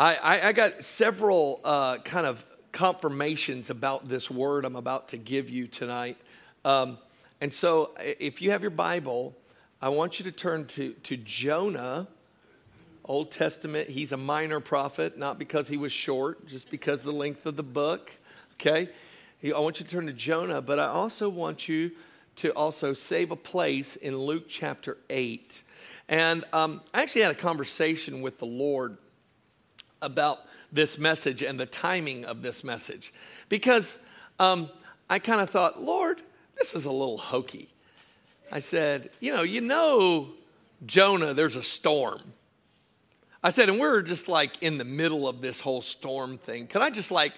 I, I, I got several uh, kind of confirmations about this word I'm about to give you tonight. Um, and so, if you have your Bible, I want you to turn to, to Jonah, Old Testament. He's a minor prophet, not because he was short, just because the length of the book. Okay? I want you to turn to Jonah, but I also want you to also save a place in Luke chapter 8. And um, I actually had a conversation with the Lord about this message and the timing of this message because um, I kind of thought, Lord, this is a little hokey. I said, you know, you know, Jonah, there's a storm. I said, and we're just like in the middle of this whole storm thing. Can I just like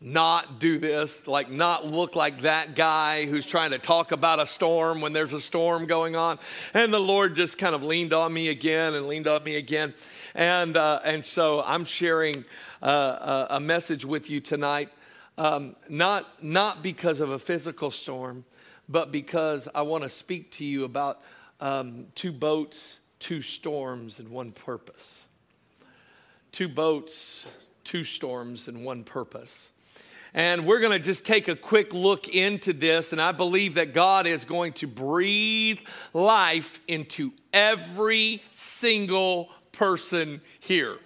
not do this, like not look like that guy who's trying to talk about a storm when there's a storm going on? And the Lord just kind of leaned on me again and leaned on me again. And, uh, and so I'm sharing uh, a message with you tonight, um, not, not because of a physical storm, but because I want to speak to you about um, two boats, two storms, and one purpose. Two boats, two storms, and one purpose. And we're going to just take a quick look into this. And I believe that God is going to breathe life into every single person here.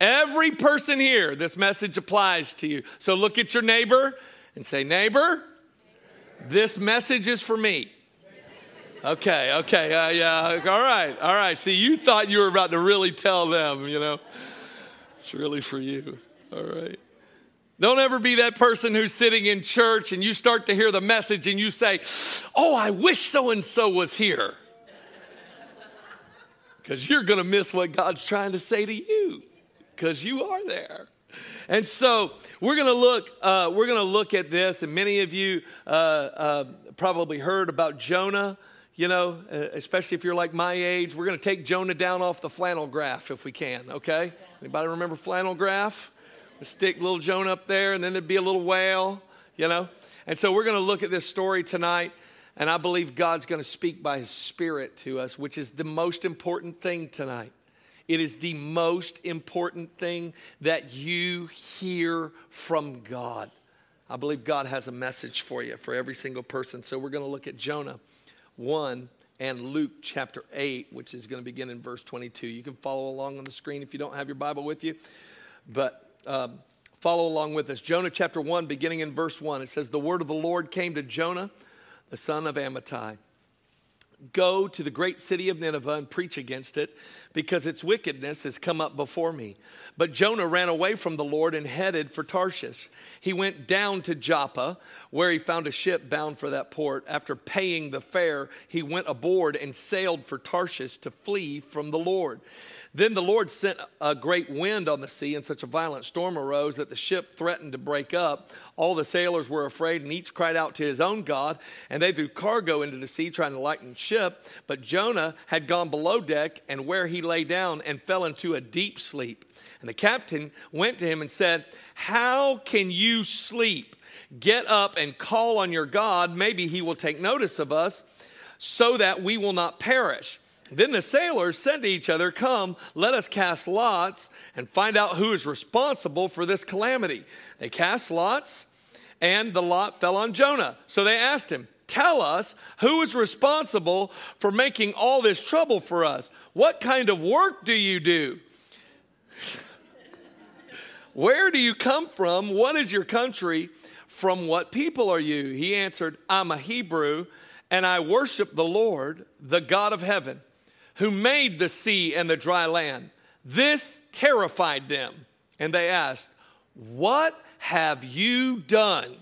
Every person here, this message applies to you. So look at your neighbor and say, Neighbor, this message is for me. Okay, okay, uh, yeah, all right, all right. See, you thought you were about to really tell them, you know. It's really for you, all right. Don't ever be that person who's sitting in church and you start to hear the message and you say, Oh, I wish so and so was here. Because you're going to miss what God's trying to say to you because you are there. And so we're going to look. Uh, we're going to look at this, and many of you uh, uh, probably heard about Jonah. You know, uh, especially if you're like my age, we're going to take Jonah down off the flannel graph if we can. Okay? Anybody remember flannel graph? Stick little Jonah up there, and then there'd be a little whale. You know, and so we're going to look at this story tonight. And I believe God's going to speak by His Spirit to us, which is the most important thing tonight. It is the most important thing that you hear from God. I believe God has a message for you, for every single person. So we're going to look at Jonah 1 and Luke chapter 8, which is going to begin in verse 22. You can follow along on the screen if you don't have your Bible with you, but um, follow along with us. Jonah chapter 1, beginning in verse 1, it says, The word of the Lord came to Jonah, the son of Amittai. Go to the great city of Nineveh and preach against it, because its wickedness has come up before me. But Jonah ran away from the Lord and headed for Tarshish. He went down to Joppa, where he found a ship bound for that port. After paying the fare, he went aboard and sailed for Tarshish to flee from the Lord. Then the Lord sent a great wind on the sea, and such a violent storm arose that the ship threatened to break up. All the sailors were afraid, and each cried out to his own God, and they threw cargo into the sea, trying to lighten the ship. But Jonah had gone below deck, and where he lay down and fell into a deep sleep. And the captain went to him and said, How can you sleep? Get up and call on your God. Maybe he will take notice of us so that we will not perish. Then the sailors said to each other, Come, let us cast lots and find out who is responsible for this calamity. They cast lots, and the lot fell on Jonah. So they asked him, Tell us who is responsible for making all this trouble for us. What kind of work do you do? Where do you come from? What is your country? From what people are you? He answered, I'm a Hebrew, and I worship the Lord, the God of heaven who made the sea and the dry land. This terrified them, and they asked, What have you done?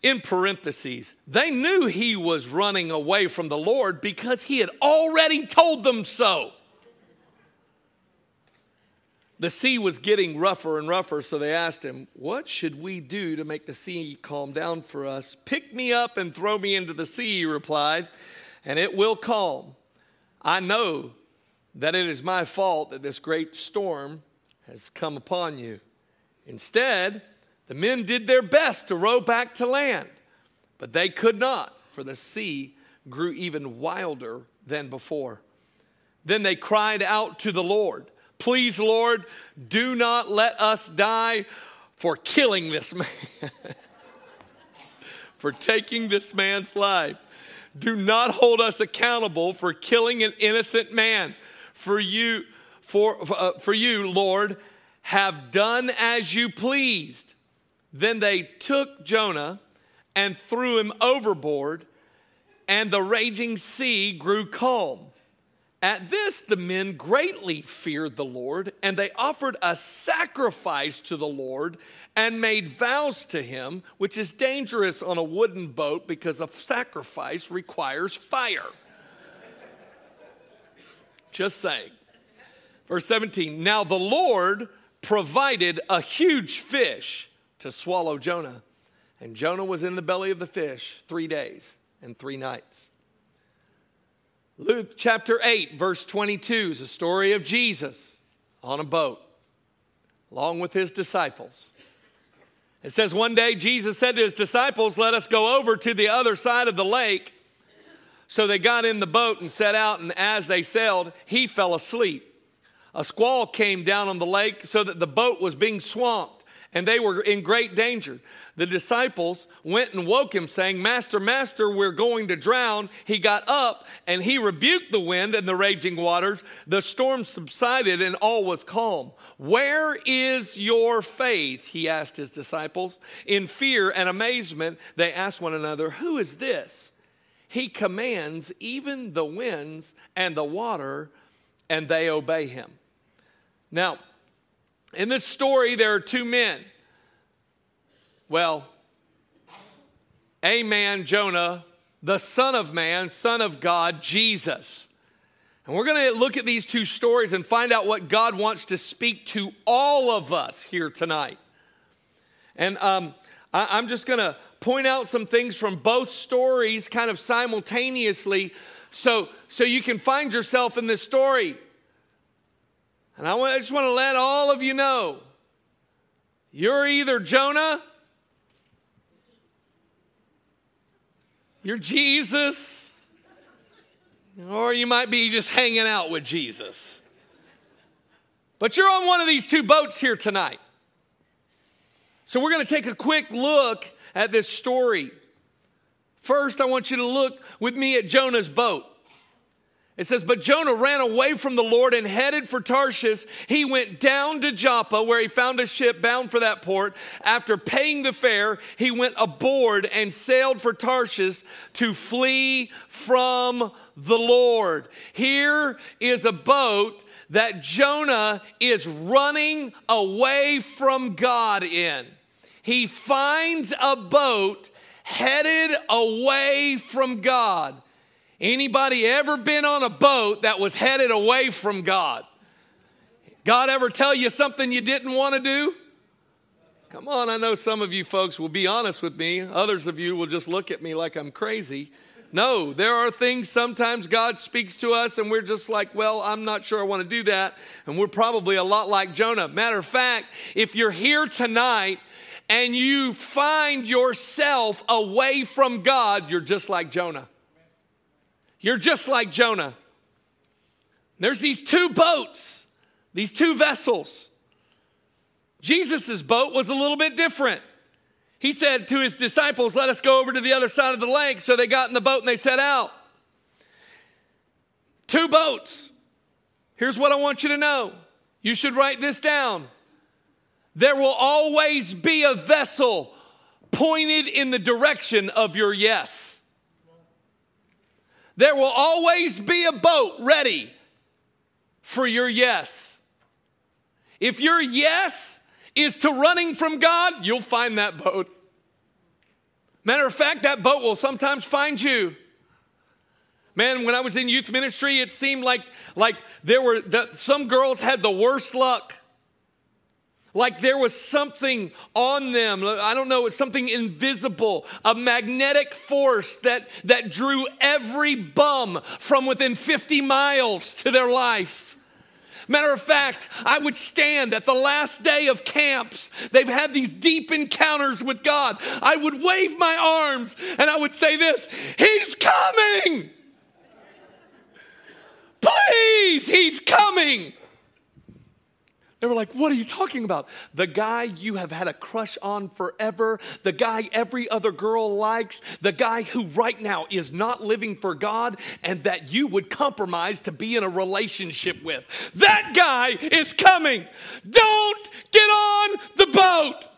In parentheses, they knew he was running away from the Lord because he had already told them so. The sea was getting rougher and rougher, so they asked him, What should we do to make the sea calm down for us? Pick me up and throw me into the sea, he replied, and it will calm. I know that it is my fault that this great storm has come upon you. Instead, the men did their best to row back to land, but they could not, for the sea grew even wilder than before. Then they cried out to the Lord, Please, Lord, do not let us die for killing this man, for taking this man's life. Do not hold us accountable for killing an innocent man. For you, for, uh, for you, Lord, have done as you pleased. Then they took Jonah and threw him overboard, and the raging sea grew calm. At this, the men greatly feared the Lord, and they offered a sacrifice to the Lord and made vows to him, which is dangerous on a wooden boat because a sacrifice requires fire. Just saying. Verse 17 Now the Lord provided a huge fish to swallow Jonah, and Jonah was in the belly of the fish three days and three nights. Luke chapter 8, verse 22 is a story of Jesus on a boat along with his disciples. It says, One day Jesus said to his disciples, Let us go over to the other side of the lake. So they got in the boat and set out, and as they sailed, he fell asleep. A squall came down on the lake so that the boat was being swamped, and they were in great danger the disciples went and woke him, saying, Master, Master, we're going to drown. He got up and he rebuked the wind and the raging waters. The storm subsided and all was calm. Where is your faith? He asked his disciples. In fear and amazement, they asked one another, Who is this? He commands even the winds and the water, and they obey him. Now, in this story, there are two men. Well, a man, Jonah, the Son of Man, Son of God, Jesus. And we're going to look at these two stories and find out what God wants to speak to all of us here tonight. And um, I, am just going to point out some things from both stories kind of simultaneously so, so you can find yourself in this story. And I, I just want to let all of you know you're either Jonah You're Jesus. Or you might be just hanging out with Jesus. But you're on one of these two boats here tonight. So we're going to take a quick look at this story. First, I want you to look with me at Jonah's boat. It says, But Jonah ran away from the Lord and headed for Tarshish. He went down to Joppa, where he found a ship bound for that port. After paying the fare, he went aboard and sailed for Tarshish to flee from the Lord. Here is a boat that Jonah is running away from God in. He finds a boat headed away from God. Anybody ever been on a boat that was headed away from God? God ever tell you something you didn't want to do? Come on, I know some of you folks will be honest with me. Others of you will just look at me like I'm crazy. No, there are things sometimes God speaks to us and we're just like, well, I'm not sure I want to do that. And we're probably a lot like Jonah. Matter of fact, if you're here tonight and you find yourself away from God, you're just like Jonah. You're just like Jonah. There's these two boats, these two vessels. Jesus' boat was a little bit different. He said to his disciples, Let us go over to the other side of the lake. So they got in the boat and they set out. Two boats. Here's what I want you to know you should write this down. There will always be a vessel pointed in the direction of your yes. There will always be a boat ready for your yes. If your yes is to running from God, you'll find that boat. Matter of fact, that boat will sometimes find you. Man, when I was in youth ministry, it seemed like, like there were the, some girls had the worst luck like there was something on them i don't know it's something invisible a magnetic force that that drew every bum from within 50 miles to their life Matter of fact, I would stand at the last day of camps. They've had these deep encounters with God. I would wave my arms and I would say this He's coming! Please, he's coming. They were like, What are you talking about? The guy you have had a crush on forever, the guy every other girl likes, the guy who right now is not living for God and that you would compromise to be in a relationship with. That guy is coming. Don't get on the boat.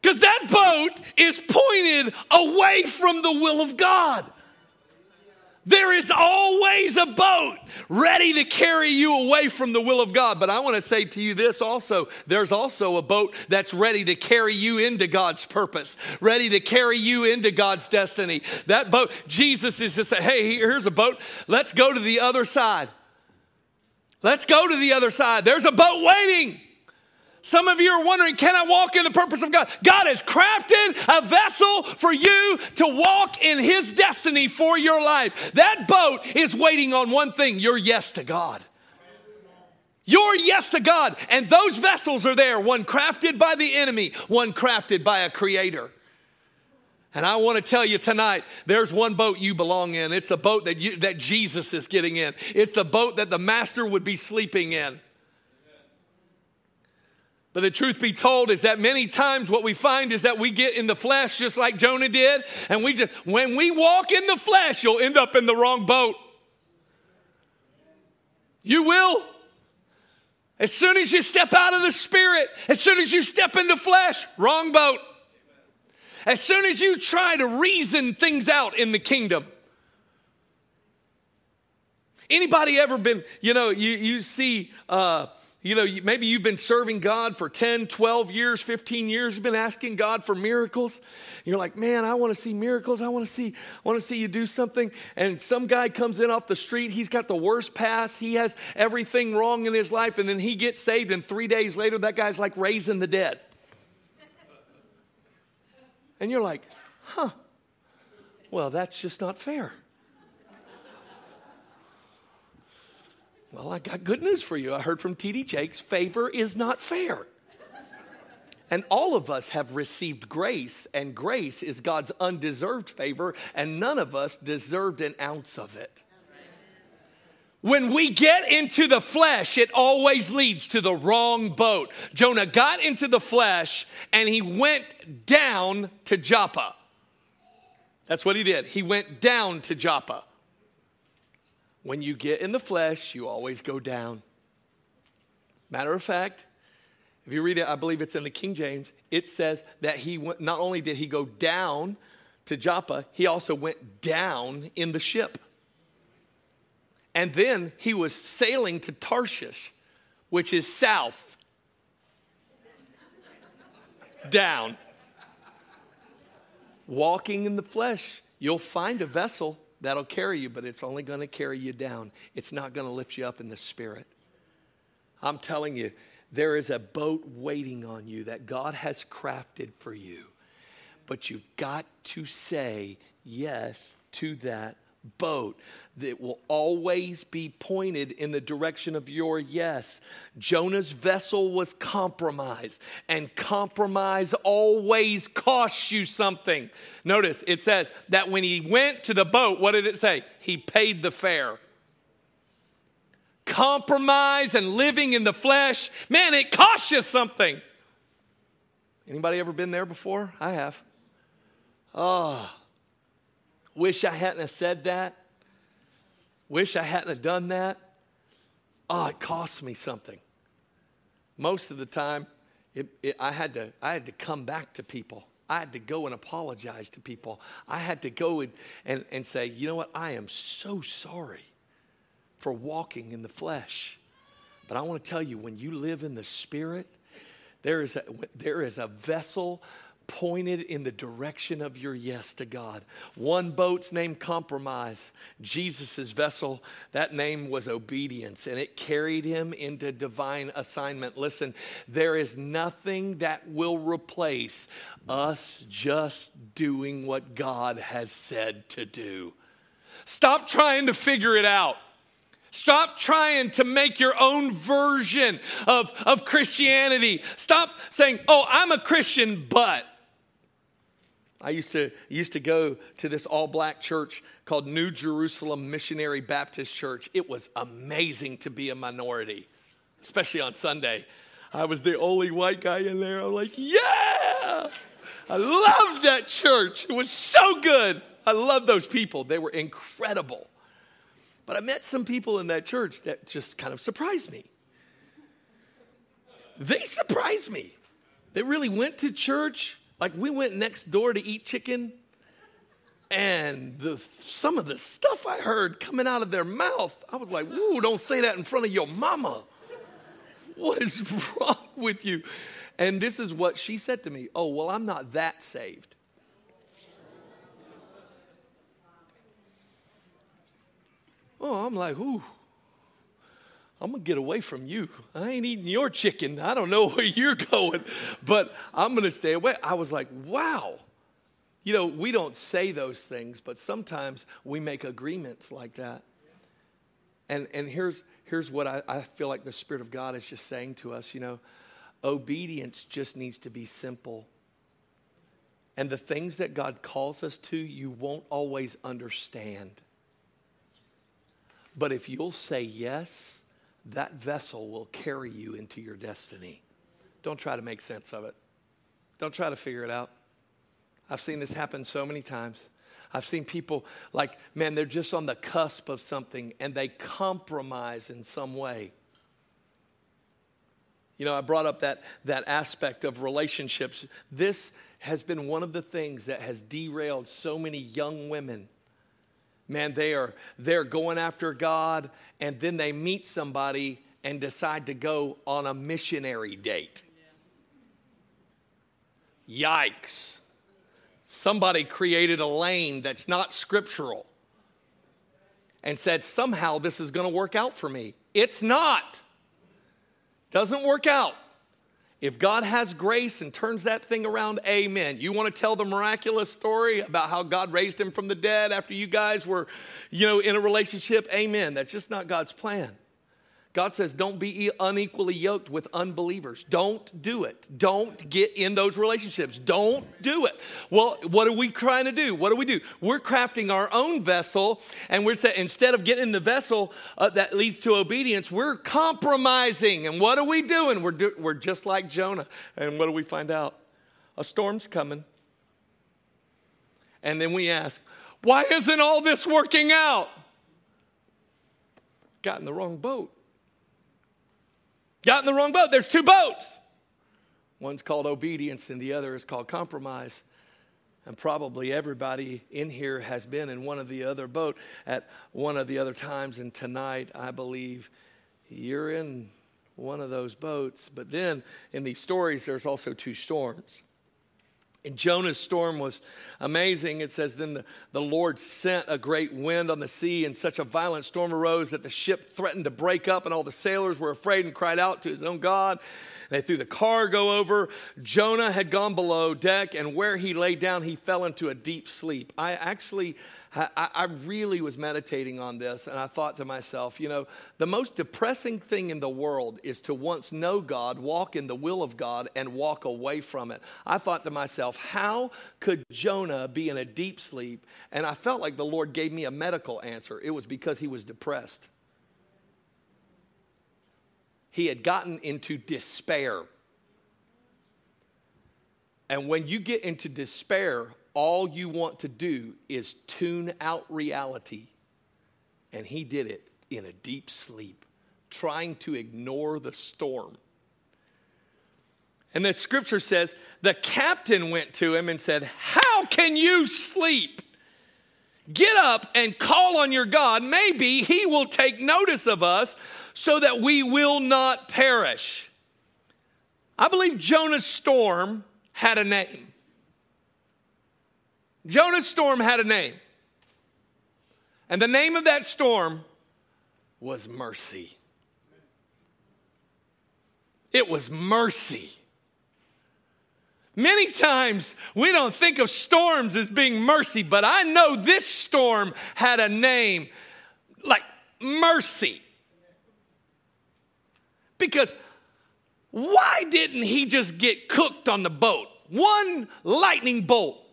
Because that boat is pointed away from the will of God. There is always a boat ready to carry you away from the will of God. But I want to say to you this also there's also a boat that's ready to carry you into God's purpose, ready to carry you into God's destiny. That boat, Jesus is just saying, hey, here's a boat. Let's go to the other side. Let's go to the other side. There's a boat waiting. Some of you are wondering, can I walk in the purpose of God? God has crafted a vessel for you to walk in His destiny for your life. That boat is waiting on one thing your yes to God. Your yes to God. And those vessels are there one crafted by the enemy, one crafted by a creator. And I want to tell you tonight, there's one boat you belong in. It's the boat that, you, that Jesus is getting in. It's the boat that the master would be sleeping in. But the truth be told is that many times what we find is that we get in the flesh just like Jonah did. And we just, when we walk in the flesh, you'll end up in the wrong boat. You will. As soon as you step out of the spirit, as soon as you step into flesh, wrong boat. As soon as you try to reason things out in the kingdom. Anybody ever been, you know, you, you see, uh, you know, maybe you've been serving God for 10, 12 years, 15 years. You've been asking God for miracles. You're like, man, I want to see miracles. I want to see, I want to see you do something. And some guy comes in off the street. He's got the worst past. He has everything wrong in his life. And then he gets saved. And three days later, that guy's like raising the dead. And you're like, huh, well, that's just not fair. Well, I got good news for you. I heard from T.D. Jakes favor is not fair. And all of us have received grace, and grace is God's undeserved favor, and none of us deserved an ounce of it. When we get into the flesh, it always leads to the wrong boat. Jonah got into the flesh and he went down to Joppa. That's what he did. He went down to Joppa. When you get in the flesh, you always go down. Matter of fact, if you read it, I believe it's in the King James, it says that he went, not only did he go down to Joppa, he also went down in the ship. And then he was sailing to Tarshish, which is south. Down. Walking in the flesh, you'll find a vessel That'll carry you, but it's only going to carry you down. It's not going to lift you up in the spirit. I'm telling you, there is a boat waiting on you that God has crafted for you. But you've got to say yes to that boat that will always be pointed in the direction of your yes. Jonah's vessel was compromised, and compromise always costs you something. Notice it says that when he went to the boat, what did it say? He paid the fare. Compromise and living in the flesh, man, it costs you something. Anybody ever been there before? I have. Oh, Wish I hadn't have said that. Wish I hadn't have done that. Oh, it cost me something. Most of the time, it, it, I, had to, I had to come back to people. I had to go and apologize to people. I had to go and, and, and say, you know what? I am so sorry for walking in the flesh. But I want to tell you, when you live in the Spirit, there is a, there is a vessel pointed in the direction of your yes to God. One boat's named compromise. Jesus' vessel, that name was obedience, and it carried him into divine assignment. Listen, there is nothing that will replace us just doing what God has said to do. Stop trying to figure it out. Stop trying to make your own version of, of Christianity. Stop saying, oh, I'm a Christian, but. I used to used to go to this all black church called New Jerusalem Missionary Baptist Church. It was amazing to be a minority, especially on Sunday. I was the only white guy in there. I'm like, yeah! I loved that church. It was so good. I love those people. They were incredible. But I met some people in that church that just kind of surprised me. They surprised me. They really went to church. Like we went next door to eat chicken, and the, some of the stuff I heard coming out of their mouth, I was like, "Ooh, don't say that in front of your mama." What is wrong with you? And this is what she said to me Oh, well, I'm not that saved. Oh, I'm like, ooh, I'm gonna get away from you. I ain't eating your chicken. I don't know where you're going, but I'm gonna stay away. I was like, wow. You know, we don't say those things, but sometimes we make agreements like that. And, and here's, here's what I, I feel like the Spirit of God is just saying to us you know, obedience just needs to be simple. And the things that God calls us to, you won't always understand. But if you'll say yes, that vessel will carry you into your destiny. Don't try to make sense of it. Don't try to figure it out. I've seen this happen so many times. I've seen people like, man, they're just on the cusp of something and they compromise in some way. You know, I brought up that, that aspect of relationships. This has been one of the things that has derailed so many young women man, they are they're going after God, and then they meet somebody and decide to go on a missionary date. Yikes. Somebody created a lane that's not scriptural and said, somehow this is going to work out for me. It's not. Doesn't work out. If God has grace and turns that thing around, amen. You want to tell the miraculous story about how God raised him from the dead after you guys were, you know, in a relationship? Amen. That's just not God's plan. God says, don't be unequally yoked with unbelievers. Don't do it. Don't get in those relationships. Don't do it. Well, what are we trying to do? What do we do? We're crafting our own vessel, and we're saying instead of getting in the vessel uh, that leads to obedience, we're compromising. And what are we doing? We're, do- we're just like Jonah. And what do we find out? A storm's coming. And then we ask, why isn't all this working out? Got in the wrong boat. Got in the wrong boat. There's two boats. One's called obedience, and the other is called compromise. And probably everybody in here has been in one of the other boat at one of the other times. And tonight, I believe you're in one of those boats. But then in these stories, there's also two storms. And Jonah's storm was amazing. It says, Then the, the Lord sent a great wind on the sea, and such a violent storm arose that the ship threatened to break up, and all the sailors were afraid and cried out to his own God. They threw the cargo over. Jonah had gone below deck, and where he lay down, he fell into a deep sleep. I actually I, I, really was meditating on this and I thought to myself, you know, the most depressing thing in the world is to once know God, walk in the will of God, and walk away from it. I thought to myself, how could Jonah be in a deep sleep? And I felt like the Lord gave me a medical answer. It was because he was depressed. He had gotten into despair. And when you get into despair, all you want to do is tune out reality. And he did it in a deep sleep, trying to ignore the storm. And the scripture says the captain went to him and said, How can you sleep? Get up and call on your God. Maybe he will take notice of us so that we will not perish. I believe Jonah's storm had a name. Jonah's storm had a name. And the name of that storm was mercy. It was mercy. Many times we don't think of storms as being mercy, but I know this storm had a name like mercy. Because why didn't he just get cooked on the boat? One lightning bolt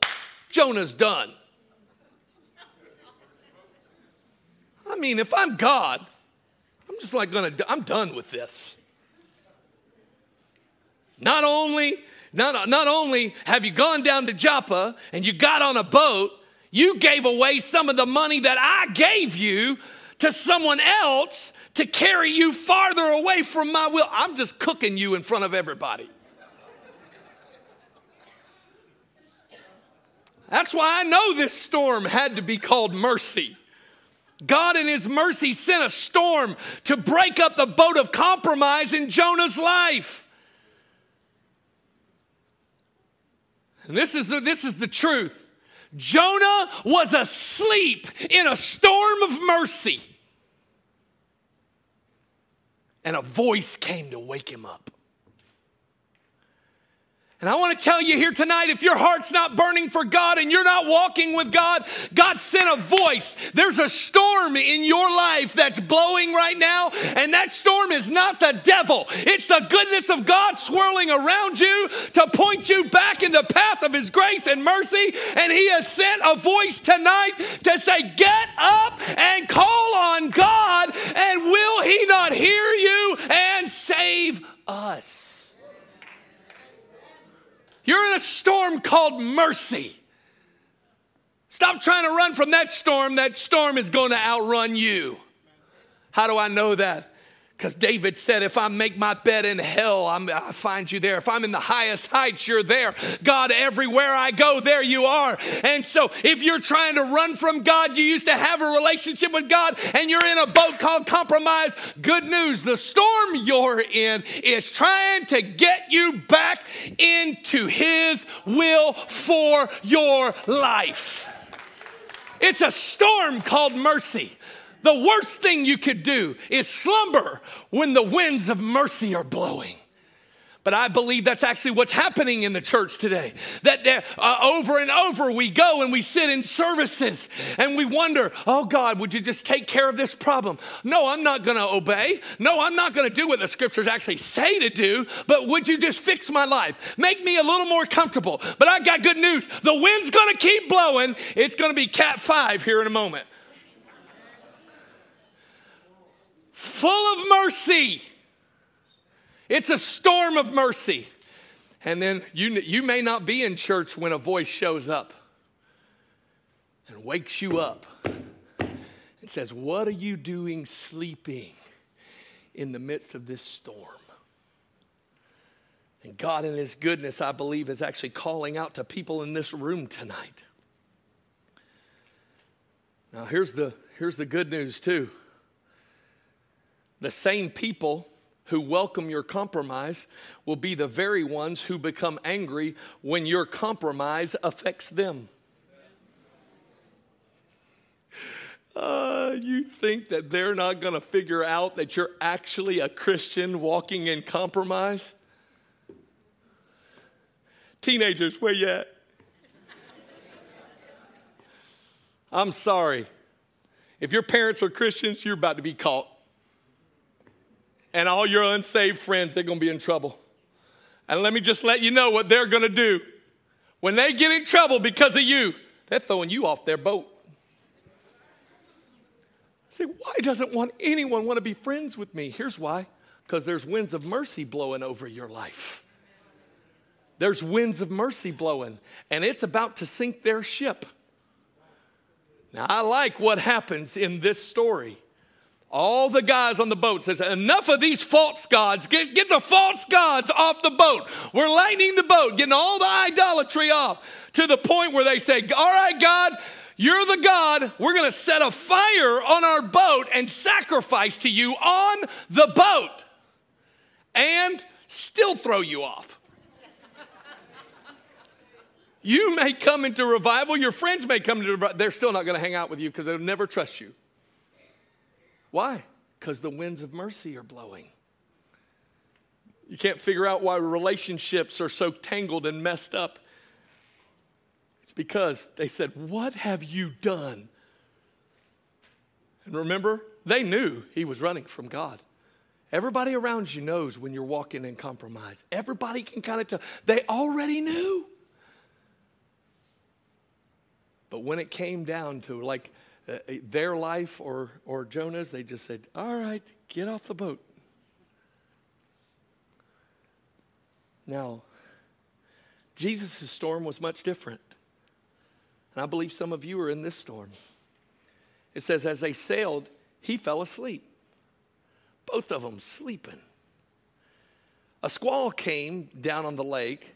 Jonah's done. I mean, if I'm God, I'm just like gonna, I'm done with this. Not only, not, not only have you gone down to Joppa and you got on a boat, you gave away some of the money that I gave you to someone else to carry you farther away from my will. I'm just cooking you in front of everybody. That's why I know this storm had to be called mercy. God, in His mercy, sent a storm to break up the boat of compromise in Jonah's life. And this is this is the truth. Jonah was asleep in a storm of mercy. And a voice came to wake him up. And I want to tell you here tonight if your heart's not burning for God and you're not walking with God, God sent a voice. There's a storm in your life that's blowing right now, and that storm is not the devil. It's the goodness of God swirling around you to point you back in the path of His grace and mercy. And He has sent a voice tonight to say, Get up and call on God, and will He not hear you and save us? You're in a storm called mercy. Stop trying to run from that storm. That storm is going to outrun you. How do I know that? Because David said, if I make my bed in hell, I'm, i find you there. If I'm in the highest heights, you're there. God, everywhere I go, there you are. And so if you're trying to run from God, you used to have a relationship with God, and you're in a boat called compromise, good news. The storm you're in is trying to get you back into His will for your life. It's a storm called mercy. The worst thing you could do is slumber when the winds of mercy are blowing. But I believe that's actually what's happening in the church today. That uh, over and over we go and we sit in services and we wonder, oh God, would you just take care of this problem? No, I'm not going to obey. No, I'm not going to do what the scriptures actually say to do, but would you just fix my life? Make me a little more comfortable. But I got good news. The wind's going to keep blowing. It's going to be Cat 5 here in a moment. Full of mercy. It's a storm of mercy. And then you, you may not be in church when a voice shows up and wakes you up and says, What are you doing sleeping in the midst of this storm? And God, in His goodness, I believe, is actually calling out to people in this room tonight. Now, here's the, here's the good news, too. The same people who welcome your compromise will be the very ones who become angry when your compromise affects them. Uh, you think that they're not going to figure out that you're actually a Christian walking in compromise? Teenagers, where you at? I'm sorry. If your parents are Christians, you're about to be caught and all your unsaved friends, they're going to be in trouble. And let me just let you know what they're going to do. When they get in trouble because of you, they're throwing you off their boat. See, why doesn't want anyone want to be friends with me? Here's why. Because there's winds of mercy blowing over your life. There's winds of mercy blowing, and it's about to sink their ship. Now, I like what happens in this story all the guys on the boat says enough of these false gods. Get, get the false gods off the boat. We're lightening the boat getting all the idolatry off to the point where they say all right god you're the god. We're going to set a fire on our boat and sacrifice to you on the boat and still throw you off. You may come into revival. Your friends may come into revival they're still not going to hang out with you because they'll never trust you why? Because the winds of mercy are blowing. You can't figure out why relationships are so tangled and messed up. It's because they said, What have you done? And remember, they knew he was running from God. Everybody around you knows when you're walking in compromise. Everybody can kind of tell. They already knew. But when it came down to like uh, their life or, or Jonah's, they just said, All right, get off the boat. Now, Jesus' storm was much different. And I believe some of you are in this storm. It says, as they sailed, he fell asleep. Both of them sleeping. A squall came down on the lake,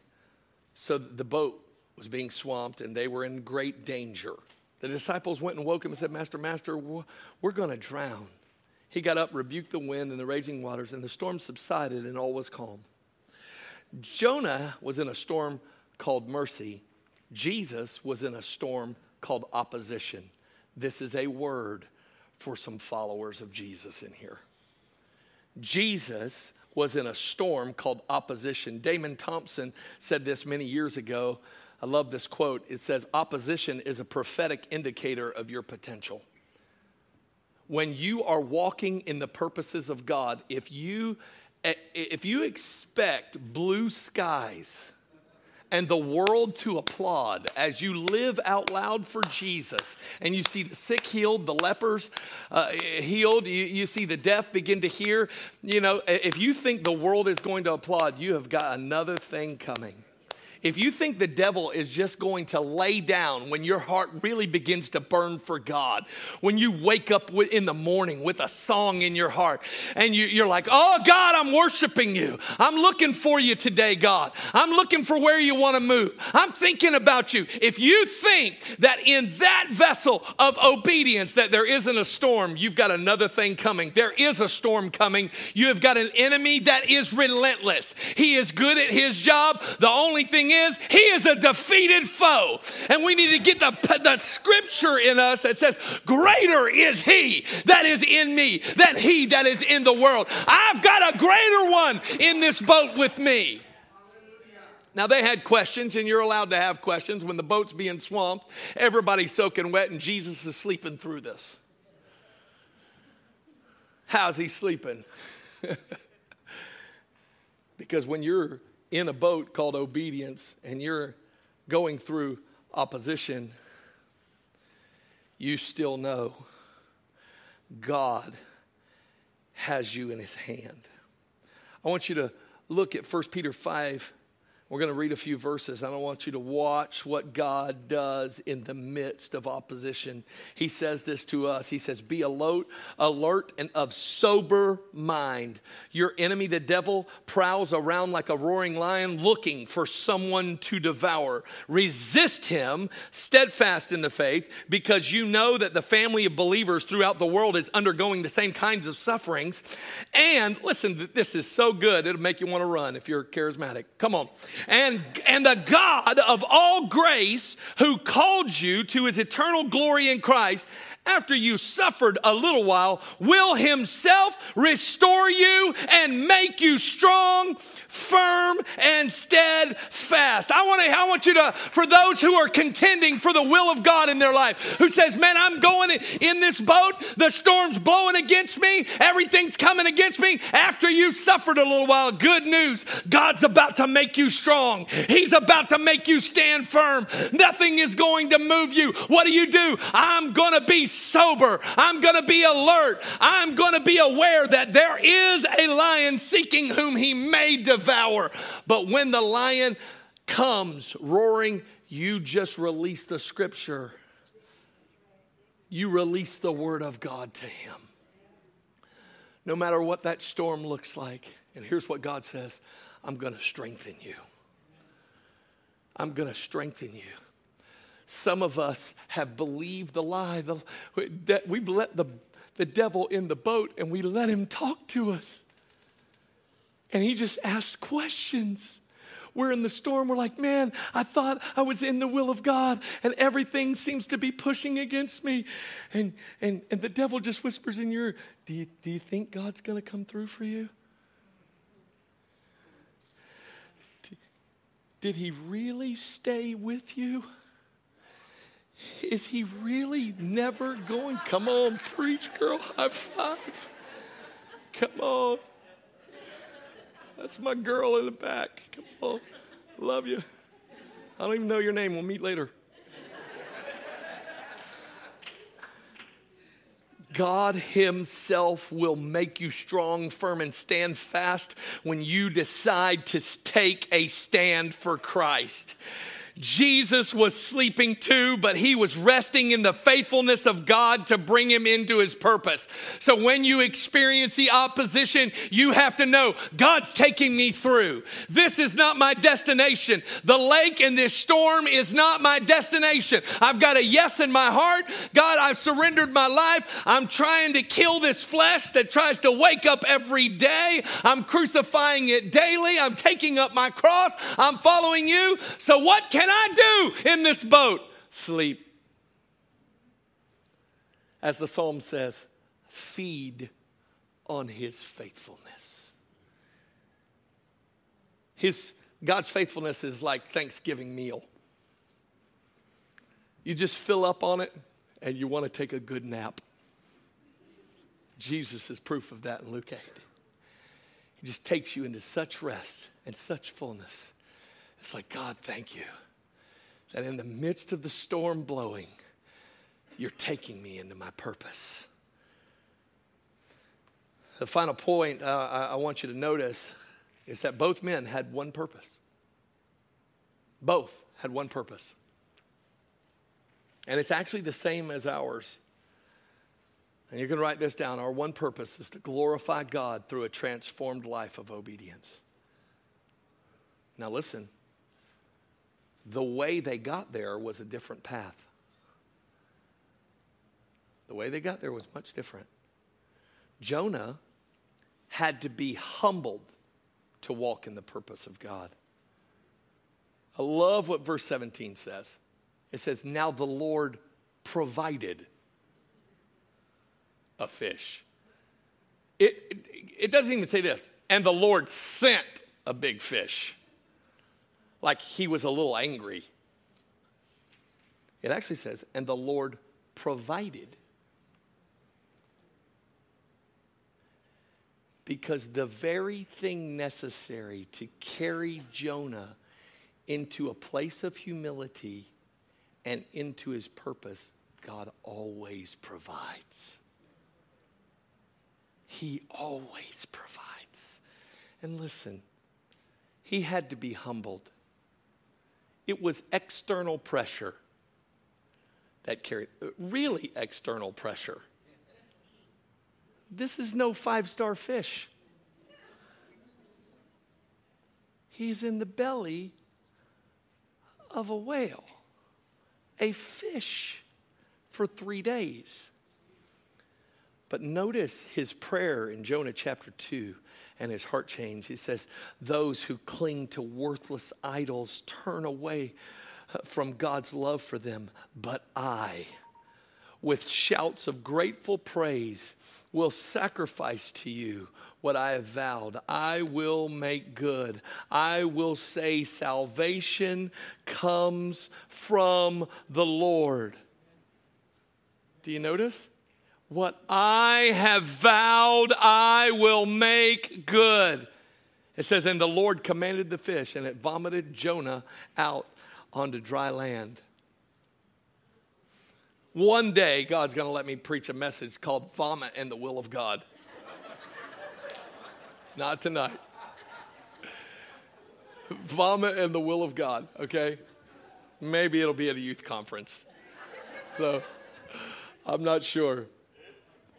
so the boat was being swamped and they were in great danger. The disciples went and woke him and said, Master, Master, we're going to drown. He got up, rebuked the wind and the raging waters, and the storm subsided and all was calm. Jonah was in a storm called mercy. Jesus was in a storm called opposition. This is a word for some followers of Jesus in here. Jesus was in a storm called opposition. Damon Thompson said this many years ago. I love this quote. It says, Opposition is a prophetic indicator of your potential. When you are walking in the purposes of God, if you if you expect blue skies and the world to applaud as you live out loud for Jesus and you see the sick healed, the lepers uh, healed, you, you see the deaf begin to hear, you know, if you think the world is going to applaud, you have got another thing coming. If you think the devil is just going to lay down when your heart really begins to burn for God, when you wake up in the morning with a song in your heart and you, are like, oh God, I'm worshiping you. I'm looking for you today, God. I'm looking for where you want to move. I'm thinking about you. If you think that in that vessel of obedience that there isn't a storm, you've got another thing coming. There is a storm coming. You have got an enemy that is relentless. He is good at his job. The only thing thing is, he is a defeated foe. And we need to get the, the scripture in us that says, Greater is he that is in me than he that is in the world. I've got a greater one in this boat with me. Now, they had questions, and you're allowed to have questions when the boat's being swamped, everybody's soaking wet, and Jesus is sleeping through this. How's he sleeping? because when you're in a boat called obedience and you're going through opposition, you still know God has you in his hand. I want you to look at 1 Peter 5 we're going to read a few verses. I don't want you to watch what God does in the midst of opposition. He says this to us. He says, Be alert, alert and of sober mind. Your enemy, the devil, prowls around like a roaring lion looking for someone to devour. Resist him, steadfast in the faith, because you know that the family of believers throughout the world is undergoing the same kinds of sufferings. And listen, this is so good, it'll make you want to run if you're charismatic. Come on. And, and the God of all grace, who called you to his eternal glory in Christ, after you suffered a little while, will himself restore you and make you strong, firm, and steadfast. I want to, I want you to, for those who are contending for the will of God in their life, who says, Man, I'm going in this boat, the storm's blowing against me, everything's coming against me. After you suffered a little while, good news, God's about to make you strong. He's about to make you stand firm. Nothing is going to move you. What do you do? I'm going to be sober. I'm going to be alert. I'm going to be aware that there is a lion seeking whom he may devour. But when the lion comes roaring, you just release the scripture. You release the word of God to him. No matter what that storm looks like. And here's what God says I'm going to strengthen you. I'm going to strengthen you. Some of us have believed the lie that we've let the, the devil in the boat and we let him talk to us. And he just asks questions. We're in the storm. We're like, man, I thought I was in the will of God and everything seems to be pushing against me. And, and, and the devil just whispers in your ear, do you, do you think God's going to come through for you? Did he really stay with you? Is he really never going? Come on, preach, girl, high five. Come on. That's my girl in the back. Come on. Love you. I don't even know your name. We'll meet later. God Himself will make you strong, firm, and stand fast when you decide to take a stand for Christ. Jesus was sleeping too, but he was resting in the faithfulness of God to bring him into his purpose. So when you experience the opposition, you have to know God's taking me through. This is not my destination. The lake and this storm is not my destination. I've got a yes in my heart. God, I've surrendered my life. I'm trying to kill this flesh that tries to wake up every day. I'm crucifying it daily. I'm taking up my cross. I'm following you. So what can I do in this boat? Sleep. As the psalm says, feed on his faithfulness. His God's faithfulness is like Thanksgiving meal. You just fill up on it and you want to take a good nap. Jesus is proof of that in Luke 8. He just takes you into such rest and such fullness. It's like, God, thank you that in the midst of the storm blowing, you're taking me into my purpose. The final point uh, I want you to notice is that both men had one purpose. Both had one purpose. And it's actually the same as ours. And you can write this down. Our one purpose is to glorify God through a transformed life of obedience. Now, listen the way they got there was a different path. The way they got there was much different. Jonah had to be humbled to walk in the purpose of God. I love what verse 17 says. It says, Now the Lord provided a fish. It, it, it, doesn't even say this, and the Lord sent a big fish like he was a little angry. It actually says, and the Lord provided. Because the very thing necessary to carry Jonah into a place of humility and into his purpose, God always provides. He always provides. And listen, he had to be humbled. It was external pressure that carried, uh, really external pressure. This is no five star fish. He's in the belly of a whale, a fish for three days. But notice his prayer in Jonah chapter 2 and his heart change. He says, Those who cling to worthless idols turn away uh, from God's love for them, but I, with shouts of grateful praise, will sacrifice to you what I have vowed. I will make good. I will say, Salvation comes from the Lord. Do you notice? What I have vowed, I will make good. It says, And the Lord commanded the fish, and it vomited Jonah out onto dry land. One day, God's going to let me preach a message called Vomit and the Will of God. Not tonight. Vomit and the Will of God, okay? Maybe it'll be at a youth conference. So, I'm not sure.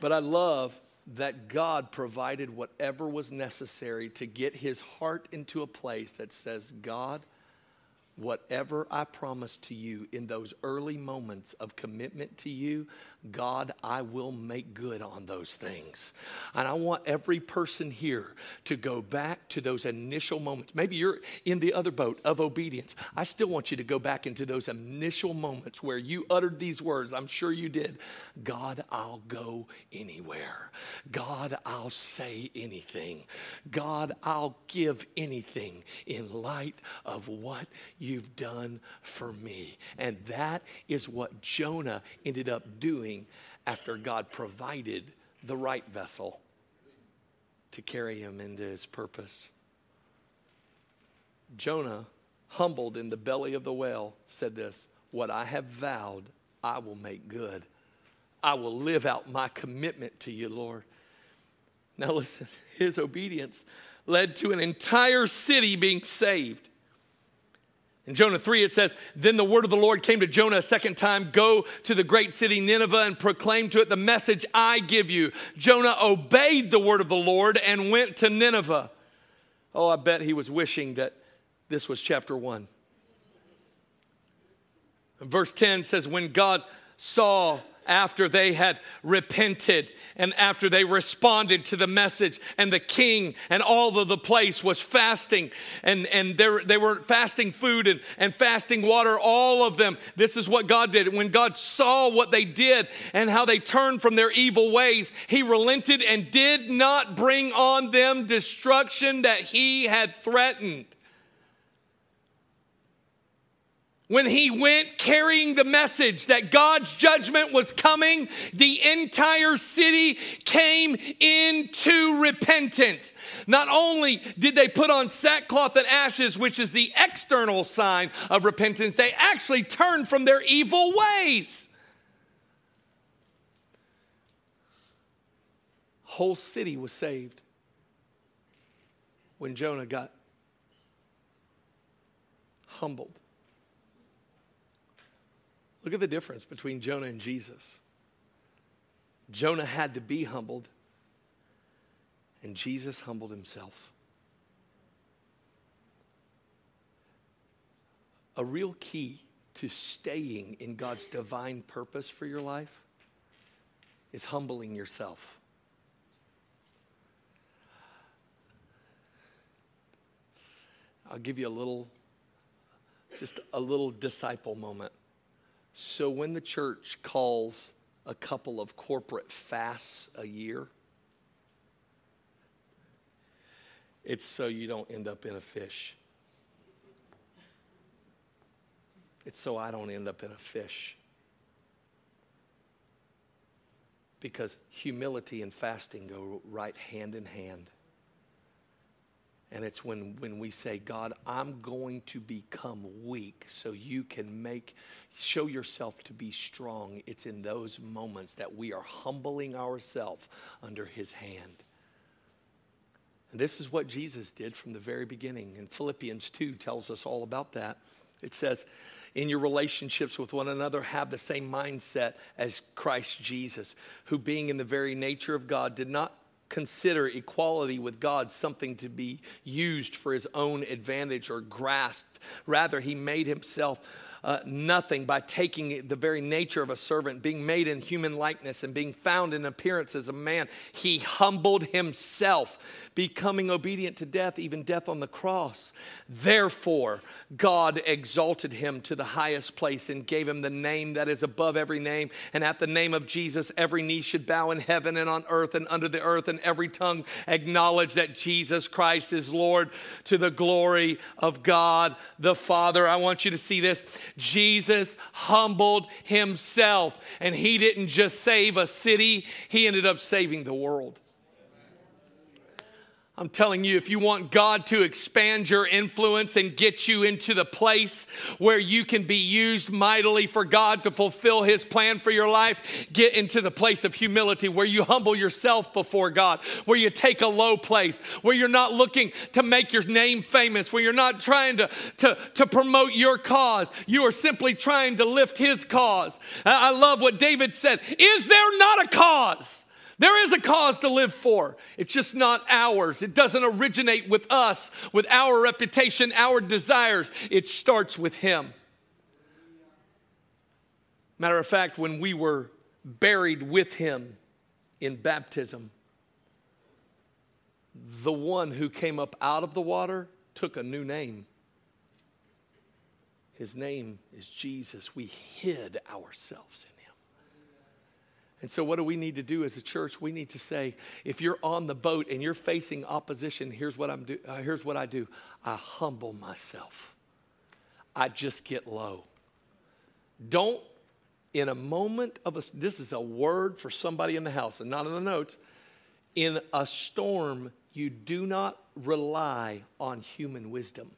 But I love that God provided whatever was necessary to get his heart into a place that says, God, whatever I promised to you in those early moments of commitment to you, God, I will make good on those things. And I want every person here to go back to those initial moments. Maybe you're in the other boat of obedience. I still want you to go back into those initial moments where you uttered these words. I'm sure you did. God, I'll go anywhere. God, I'll say anything. God, I'll give anything in light of what you've done for me. And that is what Jonah ended up doing after God provided the right vessel to carry him into his purpose. Jonah, humbled in the belly of the whale, said this What I have vowed, I will make good. I will live out my commitment to you, Lord. Now, listen, his obedience led to an entire city being saved. In Jonah 3, it says, Then the word of the Lord came to Jonah a second time Go to the great city Nineveh and proclaim to it the message I give you. Jonah obeyed the word of the Lord and went to Nineveh. Oh, I bet he was wishing that this was chapter 1. Verse 10 says, When God saw after they had repented and after they responded to the message. And the king and all of the place was fasting and, and they were fasting food and, and fasting water all of them. This is what god did. When god saw what they did and how they turned from their evil ways he relented and did not bring on them destruction that he had threatened when he went carrying the message that God's judgment was coming, the entire city came into repentance. Not only did they put on sackcloth and ashes, which is the external sign of repentance, they actually turned from their evil ways. Whole city was saved when Jonah got humbled. Look at the difference between Jonah and Jesus. Jonah had to be humbled, and Jesus humbled himself. A real key to staying in God's divine purpose for your life is humbling yourself. I'll give you a little, just a little disciple moment. So when the church calls a couple of corporate fasts a year, it's so you don't end up in a fish. It's so I don't end up in a fish. Because humility and fasting go right hand in hand. And it's when, when we say, God, I'm going to become weak so you can make, show yourself to be strong. It's in those moments that we are humbling ourselves under his hand. And this is what Jesus did from the very beginning. And Philippians 2 tells us all about that. It says, in your relationships with one another, have the same mindset as Christ Jesus, who, being in the very nature of God, did not consider equality with God something to be used for his own advantage or grasped. Rather, he made himself uh, nothing by taking the very nature of a servant, being made in human likeness and being found in appearance as a man. He humbled himself, becoming obedient to death, even death on the cross. Therefore, God exalted him to the highest place and gave him the name that is above every name. And at the name of Jesus, every knee should bow in heaven and on earth and under the earth, and every tongue acknowledge that Jesus Christ is Lord to the glory of God the Father. I want you to see this. Jesus humbled himself, and he didn't just save a city, he ended up saving the world. I'm telling you, if you want God to expand your influence and get you into the place where you can be used mightily for God to fulfill His plan for your life, get into the place of humility where you humble yourself before God, where you take a low place, where you're not looking to make your name famous, where you're not trying to, to, to promote your cause. You are simply trying to lift His cause. I love what David said Is there not a cause? There is a cause to live for. It's just not ours. It doesn't originate with us, with our reputation, our desires. It starts with Him. Matter of fact, when we were buried with Him in baptism, the one who came up out of the water took a new name. His name is Jesus. We hid ourselves in and so, what do we need to do as a church? We need to say, if you're on the boat and you're facing opposition, here's what, I'm do, uh, here's what I do I humble myself, I just get low. Don't, in a moment of a, this is a word for somebody in the house and not in the notes. In a storm, you do not rely on human wisdom.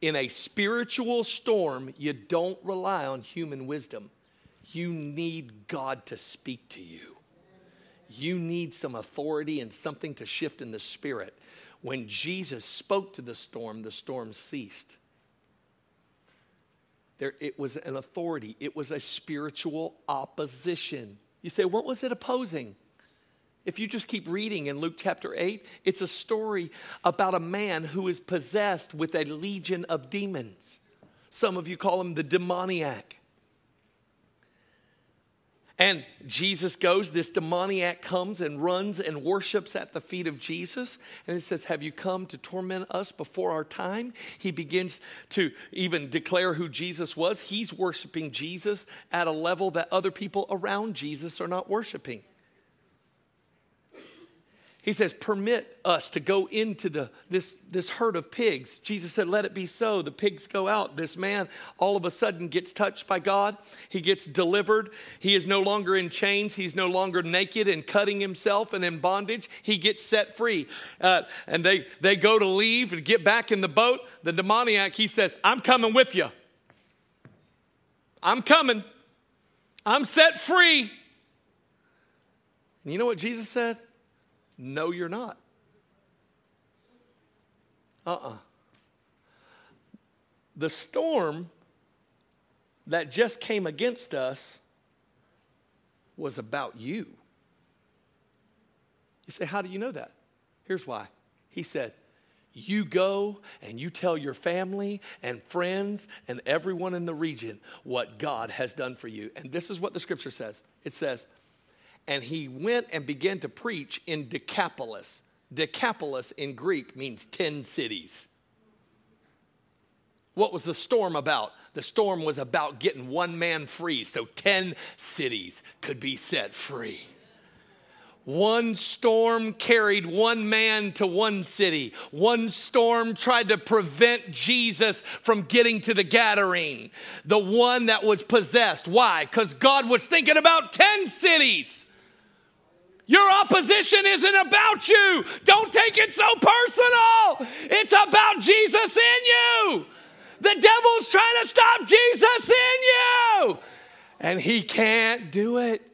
In a spiritual storm, you don't rely on human wisdom you need God to speak to you. You need some authority and something to shift in the spirit. When Jesus spoke to the storm, the storm ceased. There, it was an authority, it was a spiritual opposition. You say, what was it opposing? If you just keep reading in Luke chapter 8, it's a story about a man who is possessed with a legion of demons. Some of you call him the demoniac. And Jesus goes, this demoniac comes and runs and worships at the feet of Jesus. And he says, Have you come to torment us before our time? He begins to even declare who Jesus was. He's worshiping Jesus at a level that other people around Jesus are not worshiping. He says, Permit us to go into the, this, this herd of pigs. Jesus said, Let it be so. The pigs go out. This man all of a sudden gets touched by God. He gets delivered. He is no longer in chains. He's no longer naked and cutting himself and in bondage. He gets set free. Uh, and they, they go to leave and get back in the boat. The demoniac, he says, I'm coming with you. I'm coming. I'm set free. And you know what Jesus said? No, you're not. Uh uh-uh. uh The storm that just came against us was about you. You say, How do you know that? Here's why. He said, You go and you tell your family and friends and everyone in the region what God has done for you. And this is what the scripture says it says, and he went and began to preach in Decapolis. Decapolis in Greek means 10 cities. What was the storm about? The storm was about getting one man free so 10 cities could be set free. One storm carried one man to one city. One storm tried to prevent Jesus from getting to the Gadarene, the one that was possessed. Why? Because God was thinking about 10 cities. Your opposition isn't about you. Don't take it so personal. It's about Jesus in you. The devil's trying to stop Jesus in you, and he can't do it.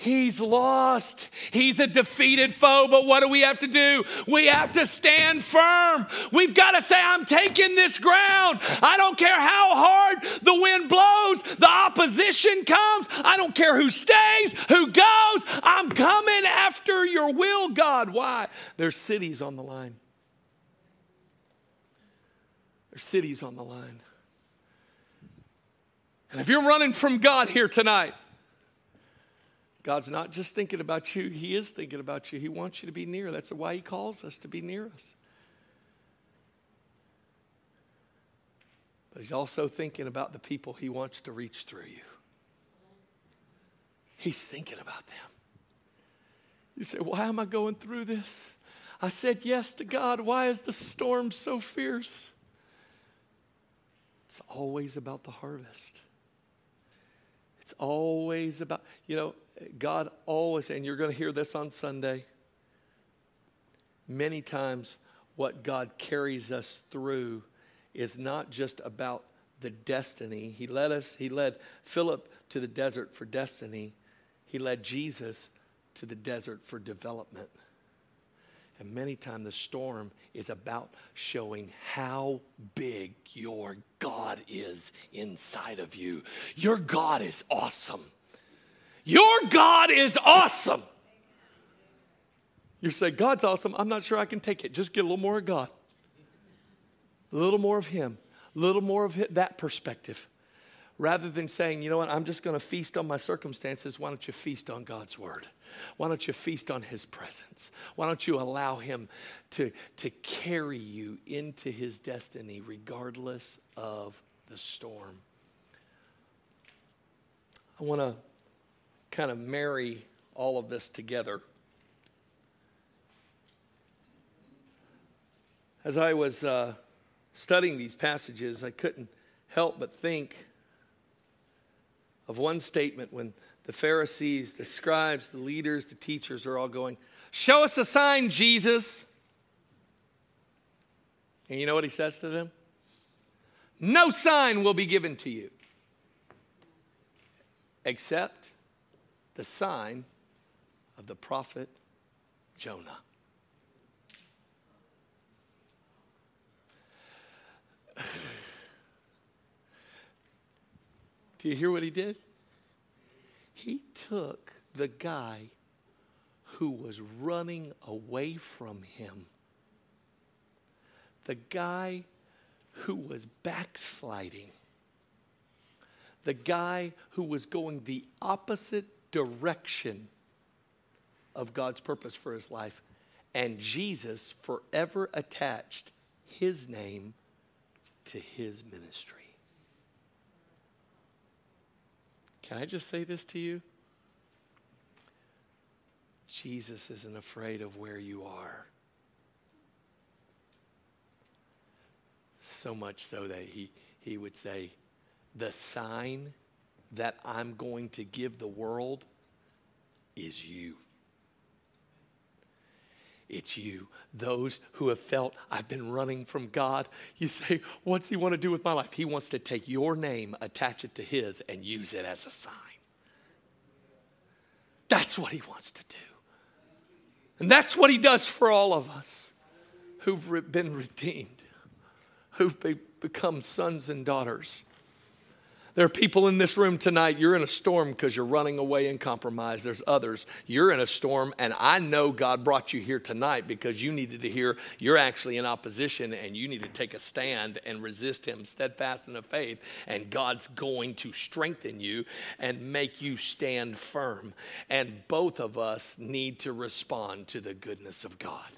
He's lost. He's a defeated foe. But what do we have to do? We have to stand firm. We've got to say, I'm taking this ground. I don't care how hard the wind blows, the opposition comes. I don't care who stays, who goes. I'm coming after your will, God. Why? There's cities on the line. There's cities on the line. And if you're running from God here tonight, God's not just thinking about you, He is thinking about you. He wants you to be near. That's why He calls us to be near us. But He's also thinking about the people He wants to reach through you. He's thinking about them. You say, Why am I going through this? I said yes to God. Why is the storm so fierce? It's always about the harvest. It's always about, you know, God always, and you're going to hear this on Sunday, many times what God carries us through is not just about the destiny. He led us, he led Philip to the desert for destiny. He led Jesus to the desert for development. And many times the storm is about showing how big your God is inside of you. Your God is awesome. Your God is awesome. You say, God's awesome. I'm not sure I can take it. Just get a little more of God, a little more of Him, a little more of that perspective. Rather than saying, you know what, I'm just going to feast on my circumstances, why don't you feast on God's word? Why don't you feast on His presence? Why don't you allow Him to, to carry you into His destiny regardless of the storm? I want to kind of marry all of this together. As I was uh, studying these passages, I couldn't help but think of one statement when the Pharisees, the scribes, the leaders, the teachers are all going, Show us a sign, Jesus. And you know what he says to them? No sign will be given to you except the sign of the prophet Jonah. Do you hear what he did? He took the guy who was running away from him, the guy who was backsliding, the guy who was going the opposite direction of God's purpose for his life. And Jesus forever attached his name to his ministry. Can I just say this to you? Jesus isn't afraid of where you are. So much so that he, he would say, The sign that I'm going to give the world is you. It's you. Those who have felt, I've been running from God. You say, What's He want to do with my life? He wants to take your name, attach it to His, and use it as a sign. That's what He wants to do. And that's what He does for all of us who've been redeemed, who've become sons and daughters there are people in this room tonight, you're in a storm because you're running away in compromise. There's others, you're in a storm, and I know God brought you here tonight because you needed to hear you're actually in opposition and you need to take a stand and resist Him steadfast in the faith, and God's going to strengthen you and make you stand firm. And both of us need to respond to the goodness of God.